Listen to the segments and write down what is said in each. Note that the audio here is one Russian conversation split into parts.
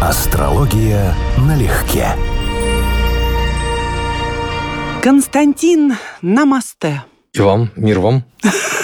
Астрология налегке. Константин, намасте. И вам, мир вам.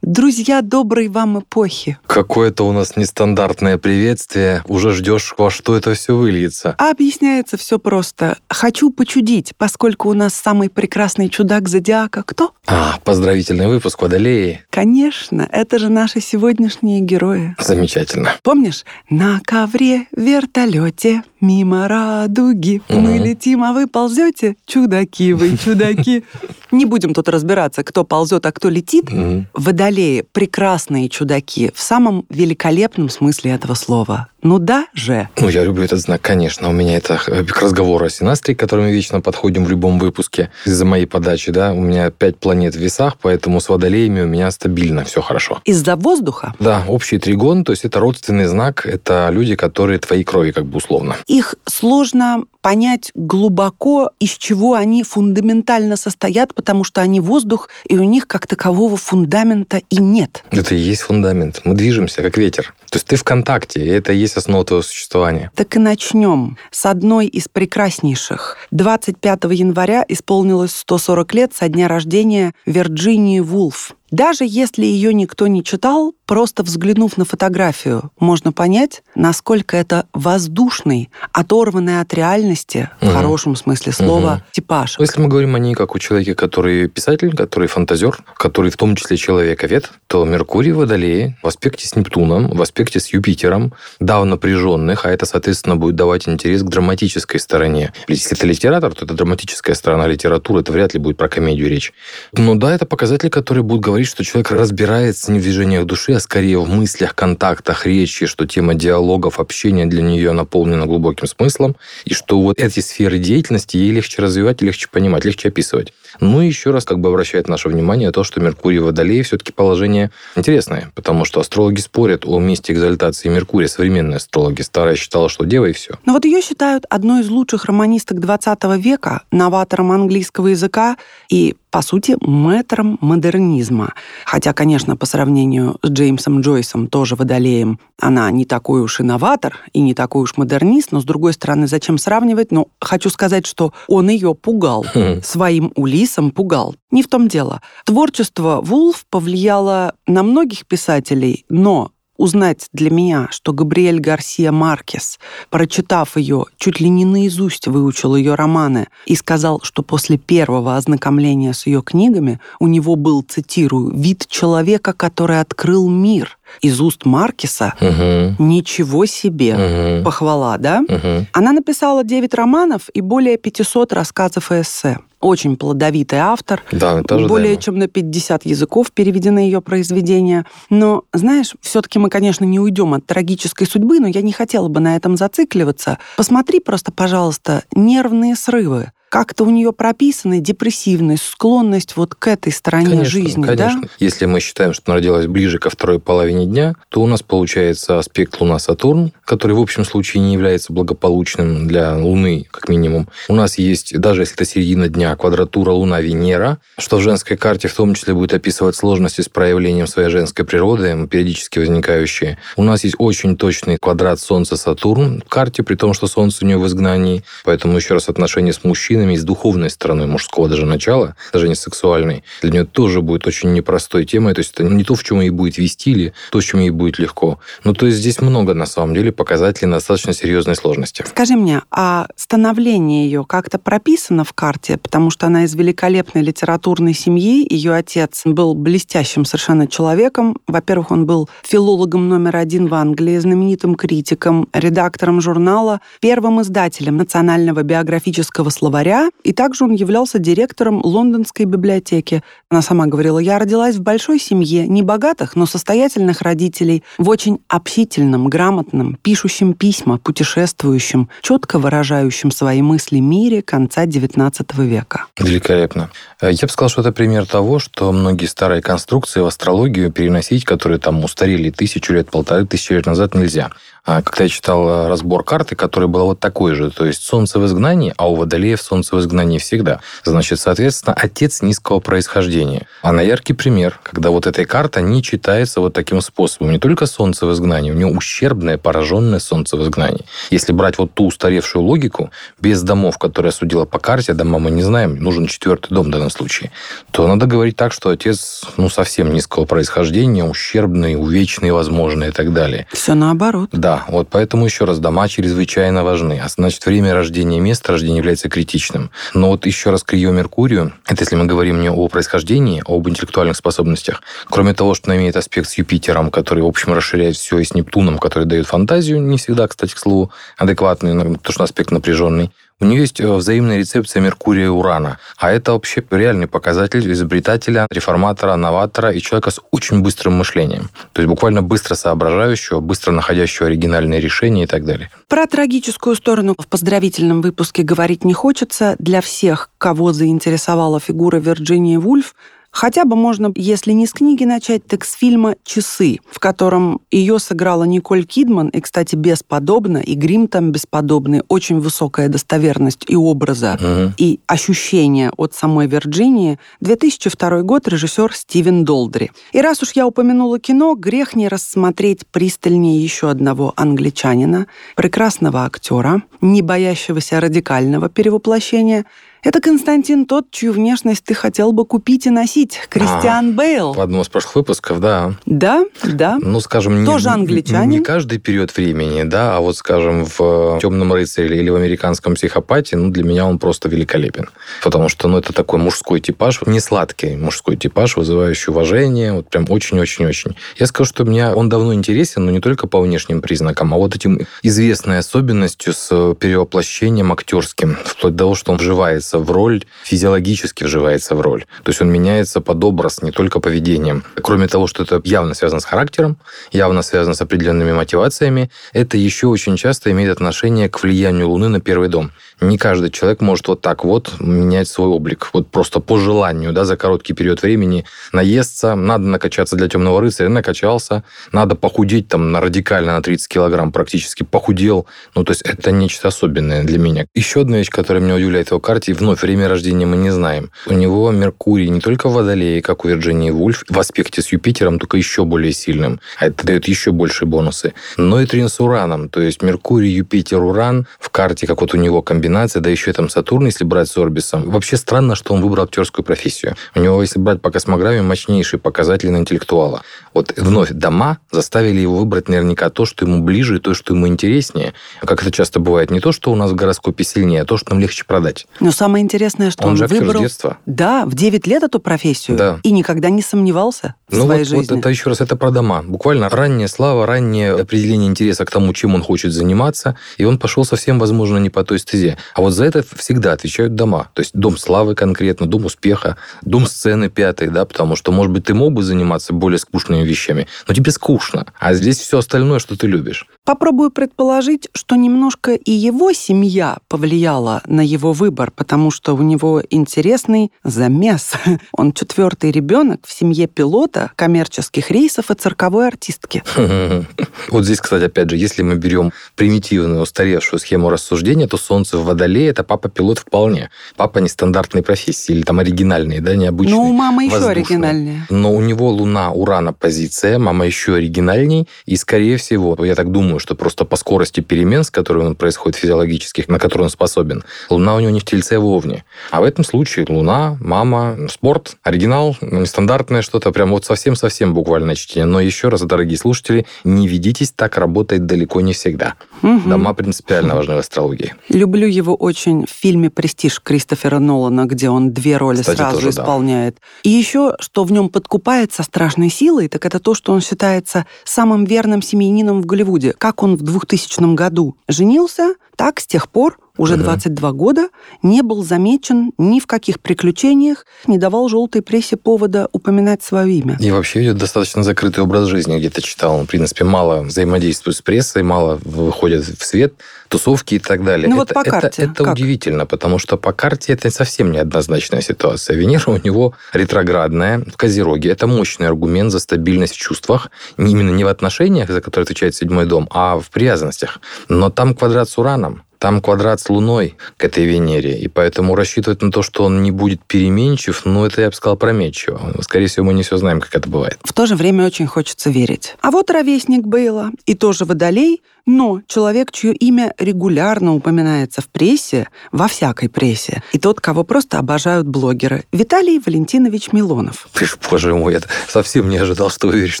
Друзья доброй вам эпохи. Какое-то у нас нестандартное приветствие. Уже ждешь, во что это все выльется. А объясняется все просто. Хочу почудить, поскольку у нас самый прекрасный чудак зодиака кто? А, поздравительный выпуск Водолеи. Конечно, это же наши сегодняшние герои. Замечательно. Помнишь? На ковре, вертолете, мимо радуги. Мгм. Мы летим, а вы ползете? Чудаки вы, чудаки. Не будем тут разбираться, кто ползет, а кто летит. Водолеи – прекрасные чудаки в самом великолепном смысле этого слова. Ну да же. Ну, я люблю этот знак, конечно. У меня это э, к разговору о синастрии, к которому мы вечно подходим в любом выпуске. Из-за моей подачи, да, у меня пять планет в весах, поэтому с водолеями у меня стабильно все хорошо. Из-за воздуха Да, общий тригон, то есть это родственный знак, это люди, которые твои крови, как бы условно. Их сложно понять глубоко, из чего они фундаментально состоят, потому что они воздух, и у них как такового фундамента и нет. Это и есть фундамент. Мы движемся, как ветер. То есть ты в контакте, и это и есть основа твоего существования. Так и начнем с одной из прекраснейших. 25 января исполнилось 140 лет со дня рождения Вирджинии Вулф. Даже если ее никто не читал, просто взглянув на фотографию, можно понять, насколько это воздушный, оторванный от реальности, в Мгм. хорошем смысле слова, Мгм. типаж. Но если мы говорим о ней как о человеке, который писатель, который фантазер, который в том числе человековед, то Меркурий в Водолее в аспекте с Нептуном, в аспекте с Юпитером, да, в напряженных, а это, соответственно, будет давать интерес к драматической стороне. Если это литератор, то это драматическая сторона литературы, это вряд ли будет про комедию речь. Но да, это показатели, которые будут говорить, что человек разбирается не в движениях души, а скорее в мыслях, контактах, речи, что тема диалогов, общения для нее наполнена глубоким смыслом, и что вот эти сферы деятельности ей легче развивать, легче понимать, легче описывать. Ну и еще раз как бы обращает наше внимание то, что Меркурий в Водолее все-таки положение интересное, потому что астрологи спорят о месте экзальтации Меркурия. Современные астрологи. Старая считала, что дева и все. Но вот ее считают одной из лучших романисток 20 века, новатором английского языка и, по сути, мэтром модернизма. Хотя, конечно, по сравнению с Джеймсом Джойсом, тоже водолеем, она не такой уж и новатор, и не такой уж модернист, но, с другой стороны, зачем сравнивать? Ну, хочу сказать, что он ее пугал. Хм. Своим Улисом пугал. Не в том дело. Творчество Вулф повлияло на многих писателей, но узнать для меня, что Габриэль Гарсия Маркес, прочитав ее, чуть ли не наизусть выучил ее романы и сказал, что после первого ознакомления с ее книгами у него был, цитирую, «вид человека, который открыл мир». Из уст Маркеса Мгм. ничего себе. Мгм. Похвала, да? Мгм. Она написала 9 романов и более 500 рассказов и эссе. Очень плодовитый автор. Да, это ожидаемо. Более чем на 50 языков переведены ее произведения. Но, знаешь, все-таки мы, конечно, не уйдем от трагической судьбы, но я не хотела бы на этом зацикливаться. Посмотри просто, пожалуйста, нервные срывы. Как-то у нее прописана депрессивность, склонность вот к этой стороне Конечно, жизни, конечно. да? Если мы считаем, что она родилась ближе ко второй половине дня, то у нас получается аспект Луна-Сатурн, который в общем случае не является благополучным для Луны, как минимум. У нас есть, даже если это середина дня, квадратура Луна-Венера, что в женской карте в том числе будет описывать сложности с проявлением своей женской природы, периодически возникающие. У нас есть очень точный квадрат Солнца-Сатурн в карте, при том, что Солнце у нее в изгнании. Поэтому еще раз отношения с мужчинами и с духовной стороной мужского даже начала, даже не сексуальной, для нее тоже будет очень непростой темой. То есть это не то, в чем ей будет вести, или то, с чем ей будет легко. Ну, то есть здесь много, на самом деле, показателей достаточно серьезной сложности. Скажи мне, а становление ее как-то прописано в карте? Потому что она из великолепной литературной семьи. Ее отец был блестящим совершенно человеком. Во-первых, он был филологом номер один в Англии, знаменитым критиком, редактором журнала, первым издателем национального биографического словаря. И также он являлся директором лондонской библиотеки. Она сама говорила, я родилась в большой семье, не богатых, но состоятельных родителей, в очень общительном, грамотном, пишущем письма, путешествующем, четко выражающем свои мысли мире конца XIX века. Великолепно. Э, Я бы сказал, что это пример того, что многие старые конструкции в астрологию переносить, которые там устарели тысячу лет, полторы тысячи лет назад, нельзя. А, когда я читал э, разбор карты, который был вот такой же, то есть Солнце в изгнании, а у Водолеев Солнце в изгнании всегда. Значит, соответственно, отец низкого происхождения. Она яркий пример, когда вот эта карта не читается вот таким способом. Не только Солнце в изгнании, у нее ущербное, пораженное Солнце в изгнании. Если брать вот ту устаревшую логику, без домов, которые судила по карте, дома мы не знаем, нужен четвертый дом в данном случае, то надо говорить так, что отец ну, совсем низкого происхождения, ущербный, увечный, возможно, и так далее. Все наоборот. Да, вот поэтому еще раз, дома чрезвычайно важны. А значит, время рождения и место рождения является критичным. Но вот еще раз к ее Меркурию, это если мы говорим не о происхождении, а об интеллектуальных способностях. Кроме того, что она имеет аспект с Юпитером, который, в общем, расширяет все, и с Нептуном, который дает фантазию, не всегда, кстати, к слову, адекватный, потому что аспект напряженный. У нее есть э, взаимная рецепция Меркурия и Урана. А это вообще реальный показатель изобретателя, реформатора, новатора и человека с очень быстрым мышлением. То есть буквально быстро соображающего, быстро находящего оригинальные решения и так далее. Про трагическую сторону в поздравительном выпуске говорить не хочется. Для всех, кого заинтересовала фигура Вирджинии Вульф, Хотя бы можно, если не с книги начать, так с фильма «Часы», в котором ее сыграла Николь Кидман, и, кстати, бесподобно, и грим там бесподобный, очень высокая достоверность и образа, угу. и ощущения от самой Вирджинии. 2002 год, режиссер Стивен Долдри. И раз уж я упомянула кино, грех не рассмотреть пристальнее еще одного англичанина, прекрасного актера, не боящегося радикального перевоплощения – это Константин тот, чью внешность ты хотел бы купить и носить. Кристиан а, Бейл. В одном из прошлых выпусков, да. Да, да. Ну, скажем, Тоже не, англичанин. не каждый период времени, да, а вот, скажем, в «Темном рыцаре» или в «Американском психопате», ну, для меня он просто великолепен. Потому что, ну, это такой мужской типаж, не сладкий мужской типаж, вызывающий уважение, вот прям очень-очень-очень. Я скажу, что мне он давно интересен, но не только по внешним признакам, а вот этим известной особенностью с перевоплощением актерским, вплоть до того, что он вживается вживается в роль, физиологически вживается в роль. То есть он меняется под образ, не только поведением. Кроме того, что это явно связано с характером, явно связано с определенными мотивациями, это еще очень часто имеет отношение к влиянию Луны на первый дом. Не каждый человек может вот так вот менять свой облик. Вот просто по желанию, да, за короткий период времени наесться, надо накачаться для темного рыцаря, накачался, надо похудеть там на радикально на 30 килограмм, практически похудел. Ну, то есть это нечто особенное для меня. Еще одна вещь, которая меня удивляет в его карте, вновь время рождения мы не знаем. У него Меркурий не только в Водолее, как у Вирджинии Вульф, в аспекте с Юпитером, только еще более сильным. А это дает еще большие бонусы. Но и трин с Ураном. То есть Меркурий, Юпитер, Уран в карте, как вот у него комбинация, да еще и там Сатурн, если брать с Орбисом. Вообще странно, что он выбрал актерскую профессию. У него, если брать по космограмме, мощнейшие показатели на интеллектуала. Вот вновь дома заставили его выбрать наверняка то, что ему ближе, и то, что ему интереснее. Как это часто бывает, не то, что у нас в гороскопе сильнее, а то, что нам легче продать. Но сам самое интересное, что он, он же выбрал... с детства. Да, в 9 лет эту профессию. Да. И никогда не сомневался в ну своей вот, жизни. Вот это еще раз, это про дома. Буквально ранняя слава, раннее определение интереса к тому, чем он хочет заниматься, и он пошел совсем, возможно, не по той стезе. А вот за это всегда отвечают дома. То есть дом славы конкретно, дом успеха, дом сцены пятый, да, потому что, может быть, ты мог бы заниматься более скучными вещами, но тебе скучно. А здесь все остальное, что ты любишь. Попробую предположить, что немножко и его семья повлияла на его выбор, потому что у него интересный замес. Он четвертый ребенок в семье пилота коммерческих рейсов и цирковой артистки. Вот здесь, кстати, опять же, если мы берем примитивную, устаревшую схему рассуждения, то Солнце в Водолее – это папа-пилот вполне. Папа нестандартной профессии или там оригинальный, да, необычный. Ну, у мамы еще оригинальнее. Но у него Луна, Урана позиция, мама еще оригинальней, и, скорее всего, я так думаю, что просто по скорости перемен, с которыми он происходит физиологических, на которые он способен, Луна у него не в Тельце, а в Овне. А в этом случае Луна, мама, спорт, оригинал, нестандартное что-то, прям вот совсем-совсем буквальное чтение. Но еще раз, дорогие слушатели, не ведитесь, так работает далеко не всегда. Угу. Дома принципиально важны в астрологии. Люблю его очень в фильме «Престиж» Кристофера Нолана, где он две роли Кстати, сразу тоже, исполняет. Да. И еще, что в нем подкупает со страшной силой, так это то, что он считается самым верным семьянином в Голливуде. Как он в 2000 году женился, так с тех пор уже угу. 22 года, не был замечен ни в каких приключениях, не давал желтой прессе повода упоминать свое имя. И вообще ведет достаточно закрытый образ жизни, где-то читал. Он, в принципе, мало взаимодействует с прессой, мало выходит в свет, тусовки и так далее. Ну это, вот по карте. Это, это удивительно, потому что по карте это совсем неоднозначная ситуация. Венера у него ретроградная в Козероге. Это мощный аргумент за стабильность в чувствах. Именно не в отношениях, за которые отвечает седьмой дом, а в привязанностях. Но там квадрат с Ураном. Там квадрат с Луной к этой Венере, и поэтому рассчитывать на то, что он не будет переменчив, ну, это я бы сказал прометчиво. Скорее всего, мы не все знаем, как это бывает. В то же время очень хочется верить. А вот ровесник Бейла и тоже Водолей, но человек, чье имя регулярно упоминается в прессе, во всякой прессе, и тот, кого просто обожают блогеры, Виталий Валентинович Милонов. Боже мой, я совсем не ожидал, что верите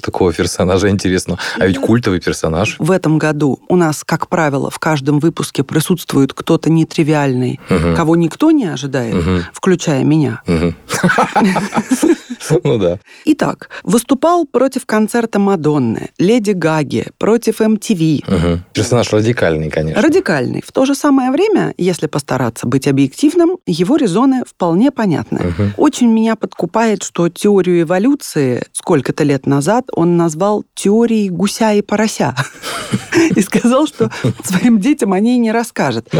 такого персонажа, интересно. А ведь культовый персонаж. В этом году у нас, как правило, в каждом выпуске присутствует кто-то нетривиальный, угу. кого никто не ожидает, угу. включая меня. Ну да. Итак, выступал против концерта Мадонны, Леди Гаги, против MTV, Персонаж радикальный, конечно. Радикальный. В то же самое время, если постараться быть объективным, его резоны вполне понятны. Угу. Очень меня подкупает, что теорию эволюции сколько-то лет назад он назвал теорией гуся и порося. И сказал, что своим детям о ней не расскажет.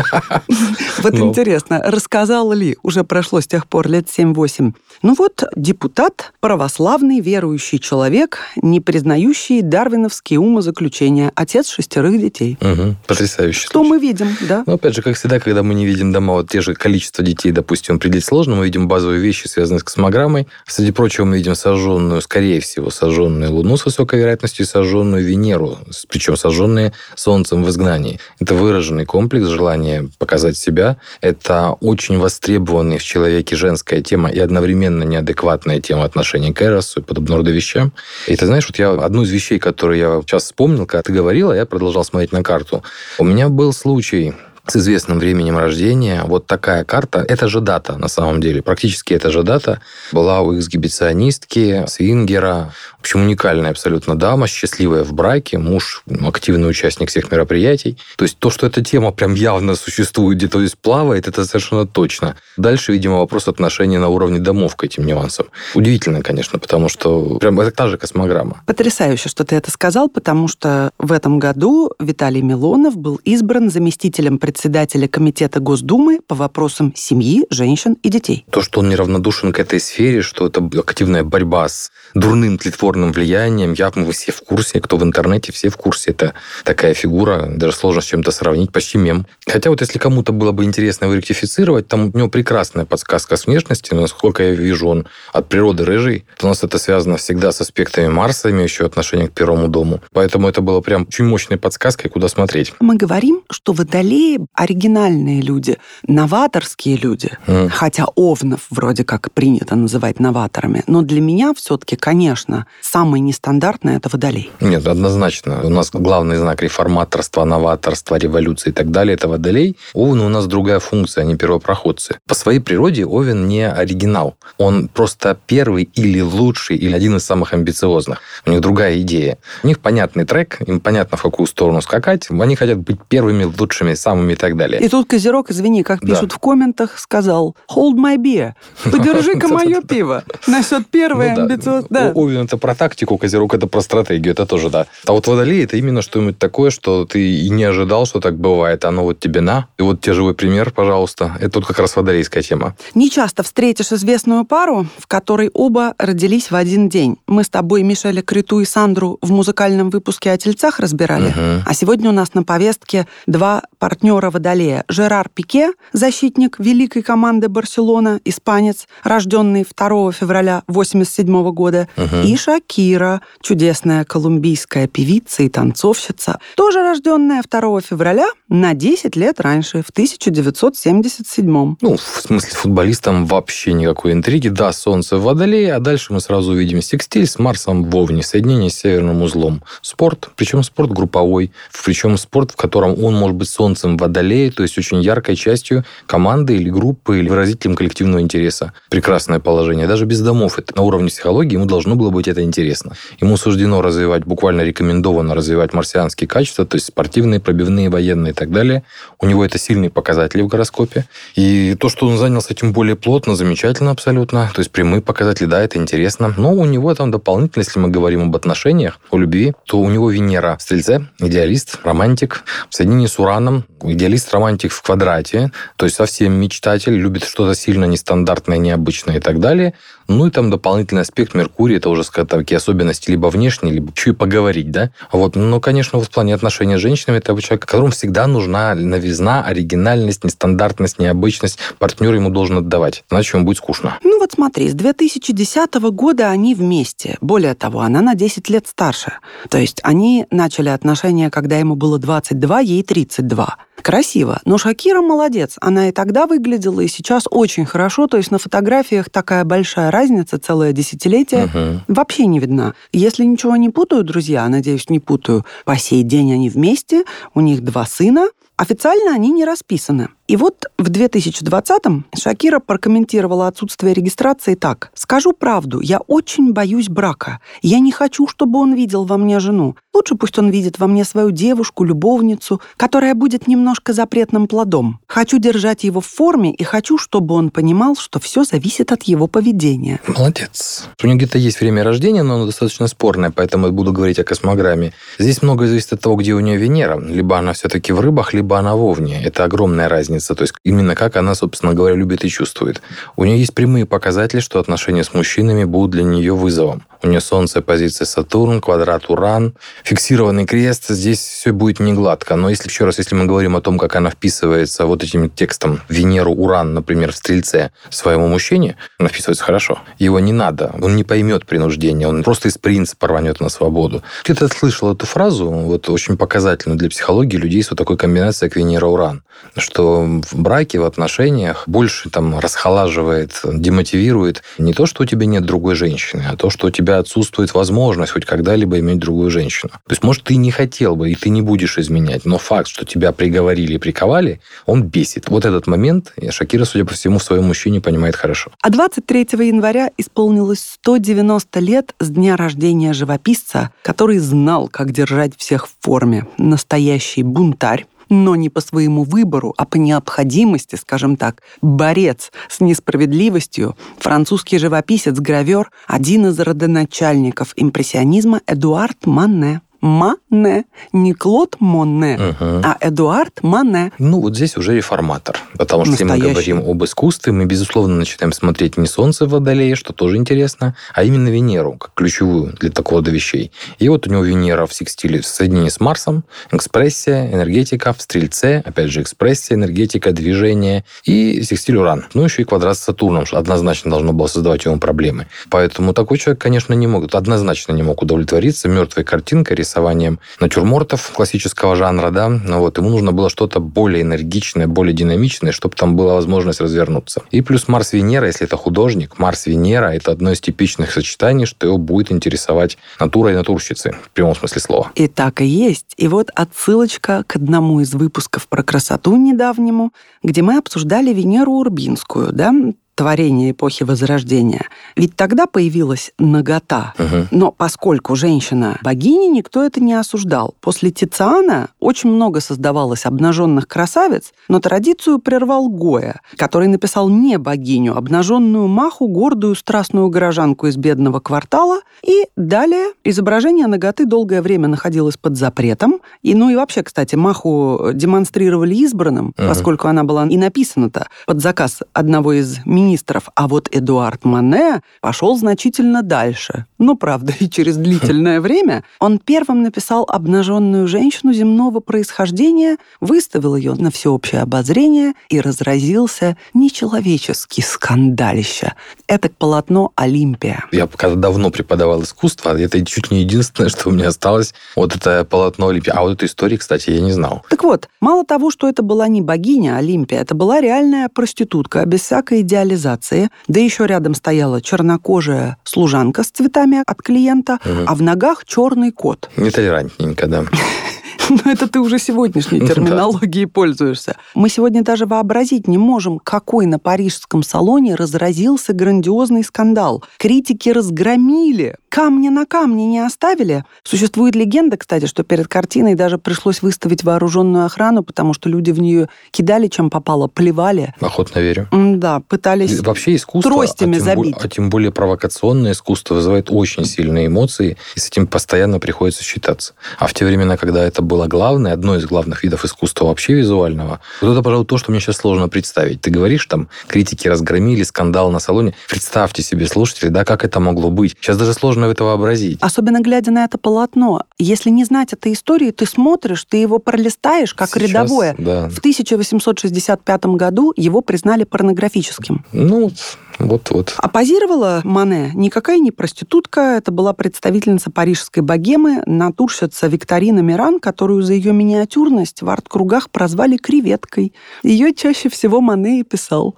Вот ну. интересно, рассказал ли? Уже прошло с тех пор лет 7-8. Ну вот, депутат, православный верующий человек, не признающий дарвиновские умозаключения, отец шестерых детей. Угу. Потрясающе. Что мы видим, да? Ну, опять же, как всегда, когда мы не видим дома, вот те же количество детей, допустим, определить сложно, мы видим базовые вещи, связанные с космограммой. Среди прочего, мы видим сожженную, скорее всего, сожженную Луну с высокой вероятностью и сожженную Венеру, причем сожженные Солнцем в изгнании. Это выраженный комплекс желания показать себя. Это очень востребованный в человеке женская тема и одновременно неадекватная тема отношений к Эросу и подобного рода вещам. И ты знаешь, вот я одну из вещей, которую я сейчас вспомнил, когда ты говорила, я продолжал смотреть на карту. У меня был случай с известным временем рождения. Вот такая карта. Это же дата, на самом деле. Практически эта же дата была у эксгибиционистки, свингера. В общем, уникальная абсолютно дама, счастливая в браке, муж активный участник всех мероприятий. То есть то, что эта тема прям явно существует, где-то здесь плавает, это совершенно точно. Дальше, видимо, вопрос отношения на уровне домов к этим нюансам. Удивительно, конечно, потому что прям это та же космограмма. Потрясающе, что ты это сказал, потому что в этом году Виталий Милонов был избран заместителем председателя председателя Комитета Госдумы по вопросам семьи, женщин и детей. То, что он неравнодушен к этой сфере, что это активная борьба с дурным тлетворным влиянием, явно вы все в курсе, кто в интернете, все в курсе. Это такая фигура, даже сложно с чем-то сравнить, почти мем. Хотя вот если кому-то было бы интересно его ректифицировать, там у него прекрасная подсказка с внешности, но насколько я вижу, он от природы рыжий. У нас это связано всегда с аспектами Марса, имеющего отношение к первому дому. Поэтому это было прям очень мощной подсказкой, куда смотреть. Мы говорим, что водолеи оригинальные люди, новаторские люди. Mm. Хотя овнов вроде как принято называть новаторами. Но для меня все-таки, конечно, самый нестандартный это водолей. Нет, однозначно. У нас главный знак реформаторства, новаторства, революции и так далее это водолей. Овен у нас другая функция, они первопроходцы. По своей природе Овен не оригинал. Он просто первый или лучший, или один из самых амбициозных. У них другая идея. У них понятный трек, им понятно, в какую сторону скакать. Они хотят быть первыми, лучшими, самыми так далее. И тут Козерог, извини, как пишут да. в комментах, сказал «Hold my beer». Подержи-ка мое пиво. Насчет первой ну, амбициозной. Да. Овен это про тактику, Козерог это про стратегию, это тоже да. А вот Водолей это именно что-нибудь такое, что ты и не ожидал, что так бывает. Оно вот тебе на. И вот те живой пример, пожалуйста. Это тут как раз водолейская тема. Не часто встретишь известную пару, в которой оба родились в один день. Мы с тобой Мишеля Криту и Сандру в музыкальном выпуске о тельцах разбирали. Угу. А сегодня у нас на повестке два партнера Водолея. Жерар Пике, защитник великой команды Барселона, испанец, рожденный 2 февраля 1987 года, угу. и Шакира, чудесная колумбийская певица и танцовщица, тоже рожденная 2 февраля на 10 лет раньше, в 1977. Ну, в смысле, футболистам вообще никакой интриги. Да, Солнце в Водолее, а дальше мы сразу увидим секстиль с Марсом в Овне, соединение с северным узлом. Спорт, причем спорт групповой, причем спорт, в котором он может быть Солнцем в водолей, то есть очень яркой частью команды или группы, или выразителем коллективного интереса. Прекрасное положение. Даже без домов это на уровне психологии ему должно было быть это интересно. Ему суждено развивать, буквально рекомендовано развивать марсианские качества, то есть спортивные, пробивные, военные и так далее. У него это сильные показатели в гороскопе. И то, что он занялся этим более плотно, замечательно абсолютно. То есть прямые показатели, да, это интересно. Но у него там дополнительно, если мы говорим об отношениях, о любви, то у него Венера в Стрельце, идеалист, романтик, в соединении с Ураном, идеалист, романтик в квадрате, то есть совсем мечтатель, любит что-то сильно нестандартное, необычное и так далее. Ну и там дополнительный аспект Меркурия, это уже такие особенности либо внешние, либо еще и поговорить, да. Вот. Но, конечно, в плане отношений с женщинами, это человек, которому всегда нужна новизна, оригинальность, нестандартность, необычность. Партнер ему должен отдавать, иначе ему будет скучно. Ну вот смотри, с 2010 года они вместе. Более того, она на 10 лет старше. То есть они начали отношения, когда ему было 22, ей 32. Красиво. Но Шакира молодец. Она и тогда выглядела, и сейчас очень хорошо. То есть на фотографиях такая большая разница, целое десятилетие, угу. вообще не видна. Если ничего не путаю, друзья, надеюсь, не путаю, по сей день они вместе, у них два сына, Официально они не расписаны. И вот в 2020-м Шакира прокомментировала отсутствие регистрации так. «Скажу правду, я очень боюсь брака. Я не хочу, чтобы он видел во мне жену. Лучше пусть он видит во мне свою девушку, любовницу, которая будет немножко запретным плодом. Хочу держать его в форме и хочу, чтобы он понимал, что все зависит от его поведения». Молодец. У нее где-то есть время рождения, но оно достаточно спорное, поэтому я буду говорить о космограмме. Здесь многое зависит от того, где у нее Венера. Либо она все-таки в рыбах, либо она вовне. Это огромная разница разница. То есть именно как она, собственно говоря, любит и чувствует. У нее есть прямые показатели, что отношения с мужчинами будут для нее вызовом. У нее Солнце, позиция Сатурн, квадрат Уран, фиксированный крест. Здесь все будет не гладко. Но если еще раз, если мы говорим о том, как она вписывается вот этим текстом Венеру, Уран, например, в Стрельце своему мужчине, она вписывается хорошо. Его не надо. Он не поймет принуждения. Он просто из принципа рванет на свободу. Ты-то слышал эту фразу, вот очень показательную для психологии людей с вот такой комбинацией, как Венера-Уран, что в браке, в отношениях больше там расхолаживает, демотивирует не то, что у тебя нет другой женщины, а то, что у тебя отсутствует возможность хоть когда-либо иметь другую женщину. То есть, может, ты не хотел бы, и ты не будешь изменять, но факт, что тебя приговорили и приковали, он бесит. Вот этот момент Шакира, судя по всему, в своем мужчине понимает хорошо. А 23 января исполнилось 190 лет с дня рождения живописца, который знал, как держать всех в форме. Настоящий бунтарь, но не по своему выбору, а по необходимости, скажем так, борец с несправедливостью, французский живописец-гравер, один из родоначальников импрессионизма Эдуард Манне. Мане, не Клод Монне, угу. а Эдуард Мане. Ну, вот здесь уже реформатор. Потому что, Настоящий. если мы говорим об искусстве, мы, безусловно, начинаем смотреть не Солнце в Водолее, что тоже интересно, а именно Венеру, как ключевую для такого рода вещей. И вот у него Венера в секстиле в соединении с Марсом, экспрессия, энергетика в Стрельце, опять же, экспрессия, энергетика, движение и секстиль Уран. Ну, еще и квадрат с Сатурном, что однозначно должно было создавать ему проблемы. Поэтому такой человек, конечно, не мог, однозначно не мог удовлетвориться мертвой картинкой, рисованием натюрмортов классического жанра, да, ну вот, ему нужно было что-то более энергичное, более динамичное, чтобы там была возможность развернуться. И плюс Марс-Венера, если это художник, Марс-Венера – это одно из типичных сочетаний, что его будет интересовать натура и натурщицы, в прямом смысле слова. И так и есть. И вот отсылочка к одному из выпусков про красоту недавнему, где мы обсуждали Венеру Урбинскую, да, творения эпохи Возрождения. Ведь тогда появилась нагота. Угу. Но поскольку женщина богиня, никто это не осуждал. После Тициана очень много создавалось обнаженных красавиц, но традицию прервал Гоя, который написал не богиню, обнаженную маху, гордую страстную горожанку из бедного квартала. И далее изображение наготы долгое время находилось под запретом. И, ну и вообще, кстати, маху демонстрировали избранным, угу. поскольку она была и написана-то под заказ одного из министров министров, а вот Эдуард Мане пошел значительно дальше. Ну, правда, и через длительное время он первым написал обнаженную женщину земного происхождения, выставил ее на всеобщее обозрение и разразился нечеловеческий скандалище. Это полотно «Олимпия». Я когда давно преподавал искусство, это чуть не единственное, что у меня осталось, вот это полотно «Олимпия». А вот эту историю, кстати, я не знал. Так вот, мало того, что это была не богиня Олимпия, это была реальная проститутка, без всякой идеализации да еще рядом стояла чернокожая служанка с цветами от клиента, угу. а в ногах черный кот. Нетолерантненько, да. Но это ты уже сегодняшней терминологией пользуешься. Мы сегодня даже вообразить не можем, какой на парижском салоне разразился грандиозный скандал. Критики разгромили, камня на камне не оставили. Существует легенда, кстати, что перед картиной даже пришлось выставить вооруженную охрану, потому что люди в нее кидали, чем попало, плевали. Охотно верю. Да, пытались Вообще искусство, тростями а забить. бо- а тем более провокационное искусство вызывает очень сильные эмоции, и с этим постоянно приходится считаться. А в те времена, когда это было главное, одно из главных видов искусства вообще визуального, вот это, пожалуй, то, что мне сейчас сложно представить. Ты говоришь, там, критики разгромили, скандал на салоне. Представьте себе, слушатели, да, как это могло быть. Сейчас даже сложно это вообразить. Особенно глядя на это полотно. Если не знать этой истории, ты смотришь, ты его пролистаешь как Сейчас, рядовое. Да. В 1865 году его признали порнографическим. Ну, вот-вот. А позировала Мане никакая не проститутка, это была представительница парижской богемы, натурщица Викторина Миран, которую за ее миниатюрность в арт-кругах прозвали креветкой. Ее чаще всего Мане и писал.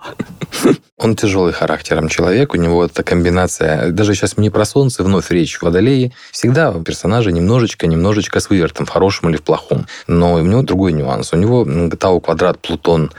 Он тяжелый характером человек, у него эта комбинация, даже сейчас мне про солнце вновь речь в Водолее, всегда у персонажа немножечко, немножечко с вывертом, в хорошем или в плохом. Но у него другой нюанс. У него Тау квадрат, Плутон,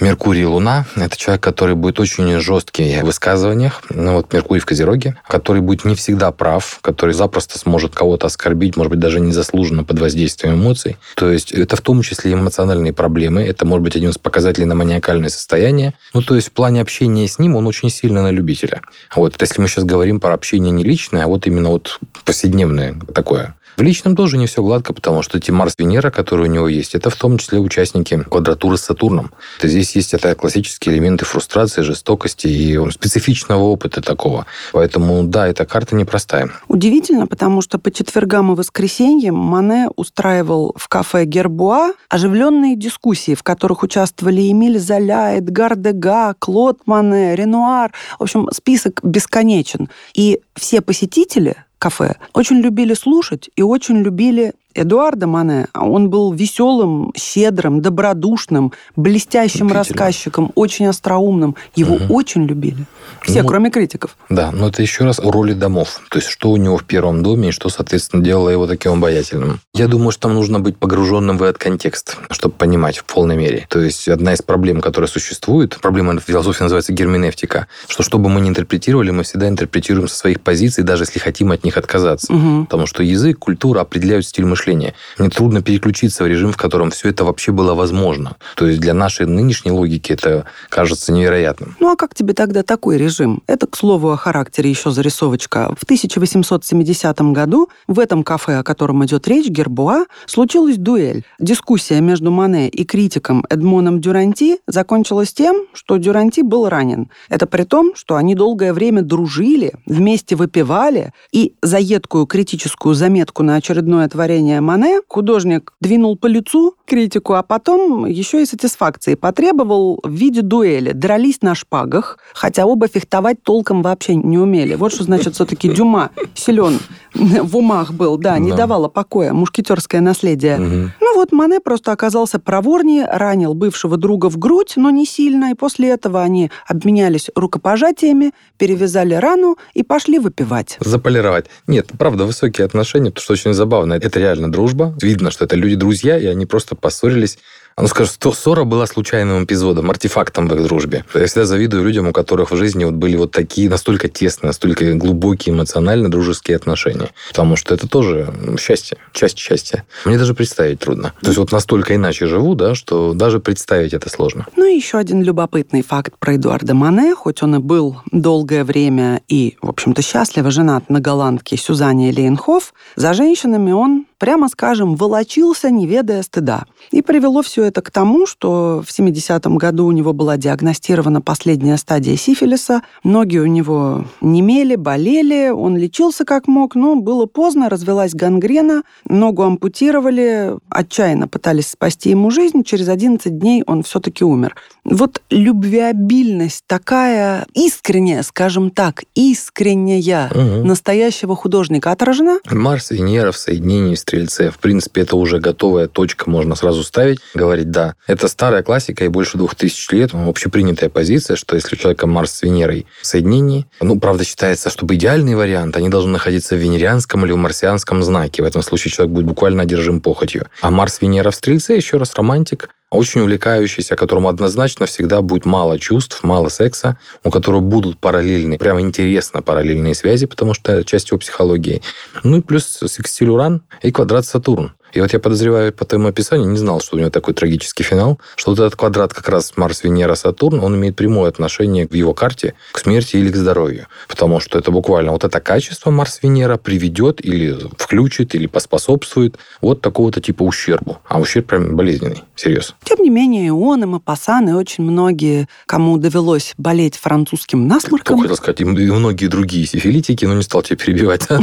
Меркурий, Луна. Это человек, который будет очень жесткий высказываниях. Ну, вот Меркурий в Козероге, который будет не всегда прав, который запросто сможет кого-то оскорбить, может быть, даже незаслуженно под воздействием эмоций. То есть это в том числе эмоциональные проблемы. Это может быть один из показателей на маниакальное состояние. Ну, то есть в плане общения с ним он очень сильно на любителя. Вот если мы сейчас говорим про общение не личное, а вот именно вот повседневное такое. В личном тоже не все гладко, потому что эти Марс-Венера, которые у него есть, это в том числе участники квадратуры с Сатурном. То здесь есть это классические элементы фрустрации, жестокости и специфичного опыта такого. Поэтому, да, эта карта непростая. Удивительно, потому что по четвергам и воскресеньям Мане устраивал в кафе Гербуа оживленные дискуссии, в которых участвовали Эмиль Золя, Эдгар Дега, Клод Мане, Ренуар. В общем, список бесконечен. И все посетители кафе. Очень любили слушать и очень любили Эдуарда Мане. Он был веселым, щедрым, добродушным, блестящим рассказчиком, очень остроумным. Его Мгм. очень любили. Все, Ну, кроме критиков. Да, но это еще раз о роли домов. То есть, что у него в первом доме и что, соответственно, делало его таким обаятельным. Я думаю, что там нужно быть погруженным в этот контекст, чтобы понимать в полной мере. То есть, одна из проблем, которая существует, проблема в философии называется герменевтика, что что бы мы ни интерпретировали, мы всегда интерпретируем со своих позиций, даже если хотим от них отказаться. Мгм. Потому что язык, культура определяют стиль мышления. Мне трудно переключиться в режим, в котором все это вообще было возможно. То есть для нашей нынешней логики это кажется невероятным. Ну а как тебе тогда такой режим? Это, к слову, о характере еще зарисовочка. В 1870 году в этом кафе, о котором идет речь, Гербуа, случилась дуэль. Дискуссия между Мане и критиком Эдмоном Дюранти закончилась тем, что Дюранти был ранен. Это при том, что они долгое время дружили, вместе выпивали, и за едкую критическую заметку на очередное творение Мане художник двинул по лицу критику, а потом еще и сатисфакции потребовал в виде дуэли. Дрались на шпагах, хотя оба фехтовать толком вообще не умели. Вот что значит все-таки Дюма силен в умах был, да, не Да. давало покоя, мушкетерское наследие. Мгм. Ну вот Мане просто оказался проворнее, ранил бывшего друга в грудь, но не сильно, и после этого они обменялись рукопожатиями, перевязали рану и пошли выпивать. Заполировать. Нет, правда, высокие отношения, потому что очень забавно. Это реально дружба. Видно, что это люди-друзья, и они просто поссорились. А ну, скажешь, что ссора была случайным эпизодом, артефактом в их дружбе. Я всегда завидую людям, у которых в жизни вот были вот такие настолько тесные, настолько глубокие эмоционально дружеские отношения. Потому что это тоже счастье, часть счастья. Мне даже представить трудно. То есть вот настолько иначе живу, да, что даже представить это сложно. Ну и еще один любопытный факт про Эдуарда Мане, хоть он и был долгое время и, в общем-то, счастливо женат на голландке Сюзанне Лейнхоф, за женщинами он, прямо скажем, волочился, не ведая стыда. И привело все это к тому, что в 70-м году у него была диагностирована последняя стадия сифилиса, ноги у него немели, болели, он лечился как мог, но было поздно, развелась гангрена, ногу ампутировали, отчаянно пытались спасти ему жизнь, через 11 дней он все-таки умер. Вот любвеобильность такая искренняя, скажем так, искренняя Мгм. настоящего художника отражена? Марс, Венера в соединении с Стрельце. В принципе, это уже готовая точка, можно сразу ставить, говорить, да, это старая классика и больше двух тысяч лет, общепринятая позиция, что если у человека Марс с Венерой в соединении, ну, правда, считается, чтобы идеальный вариант, они должны находиться в венерианском или в марсианском знаке. В этом случае человек будет буквально одержим похотью. А Марс-Венера в Стрельце, еще раз, романтик, очень увлекающийся, которому однозначно всегда будет мало чувств, мало секса, у которого будут параллельные, прямо интересно параллельные связи, потому что это часть его психологии. Ну и плюс секстиль Уран и квадрат Сатурн. И вот я подозреваю по твоему описанию, не знал, что у него такой трагический финал, что вот этот квадрат как раз Марс, Венера, Сатурн, он имеет прямое отношение в его карте к смерти или к здоровью. Потому что это буквально вот это качество Марс, Венера приведет или включит, или поспособствует вот такого-то типа ущербу. А ущерб прям болезненный, серьезно. Тем не менее, он и Мапасан, и очень многие, кому довелось болеть французским насморком... Только хотел сказать, и многие другие сифилитики, но не стал тебя перебивать.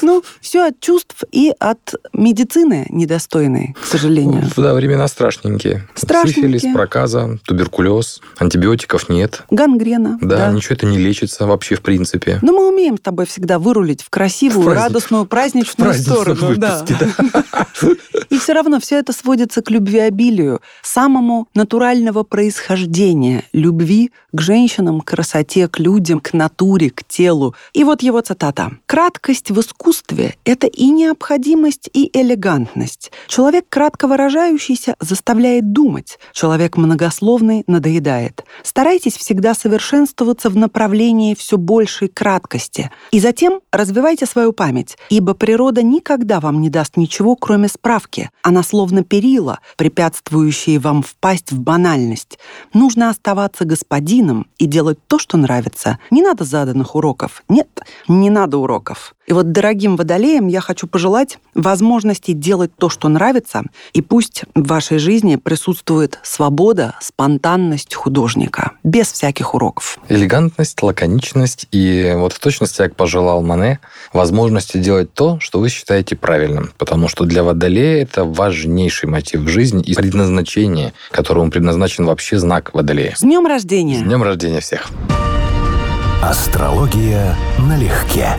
Ну, все от чувств и от медицины недостойной, к сожалению. Да, времена страшненькие. Страшненькие. Сифилис, проказа, туберкулез, антибиотиков нет. Гангрена. Да, ничего это не лечится вообще в принципе. Но мы умеем с тобой всегда вырулить в красивую, В праздник- радостную, праздничную Праздничном сторону. да. выпуске, да. И все равно все это сводится к любвеобилию, самому натурального происхождения, любви к женщинам, к красоте, к людям, к натуре, к телу. И вот его цитата. «Краткость в искусстве – это и необходимость, и элегантность. Человек кратко выражающийся заставляет думать. Человек многословный надоедает. Старайтесь всегда совершенствоваться в направлении все большей краткости. И затем развивайте свою память, ибо природа никогда вам не даст ничего, кроме справки. Она словно перила, препятствующие вам впасть в банальность. Нужно оставаться господином и делать то, что нравится. Не надо заданных уроков. Нет, не надо уроков. И вот дорогим водолеям я хочу пожелать возможности делать то, что нравится, и пусть в вашей жизни присутствует свобода, спонтанность художника, без всяких уроков. Элегантность, лаконичность и вот в точности, как пожелал Мане, возможности делать то, что вы считаете правильным. Потому что для Водолея это важнейший мотив в жизни и предназначение, которому предназначен вообще знак Водолея. С днем рождения! С днем рождения всех! Астрология налегке.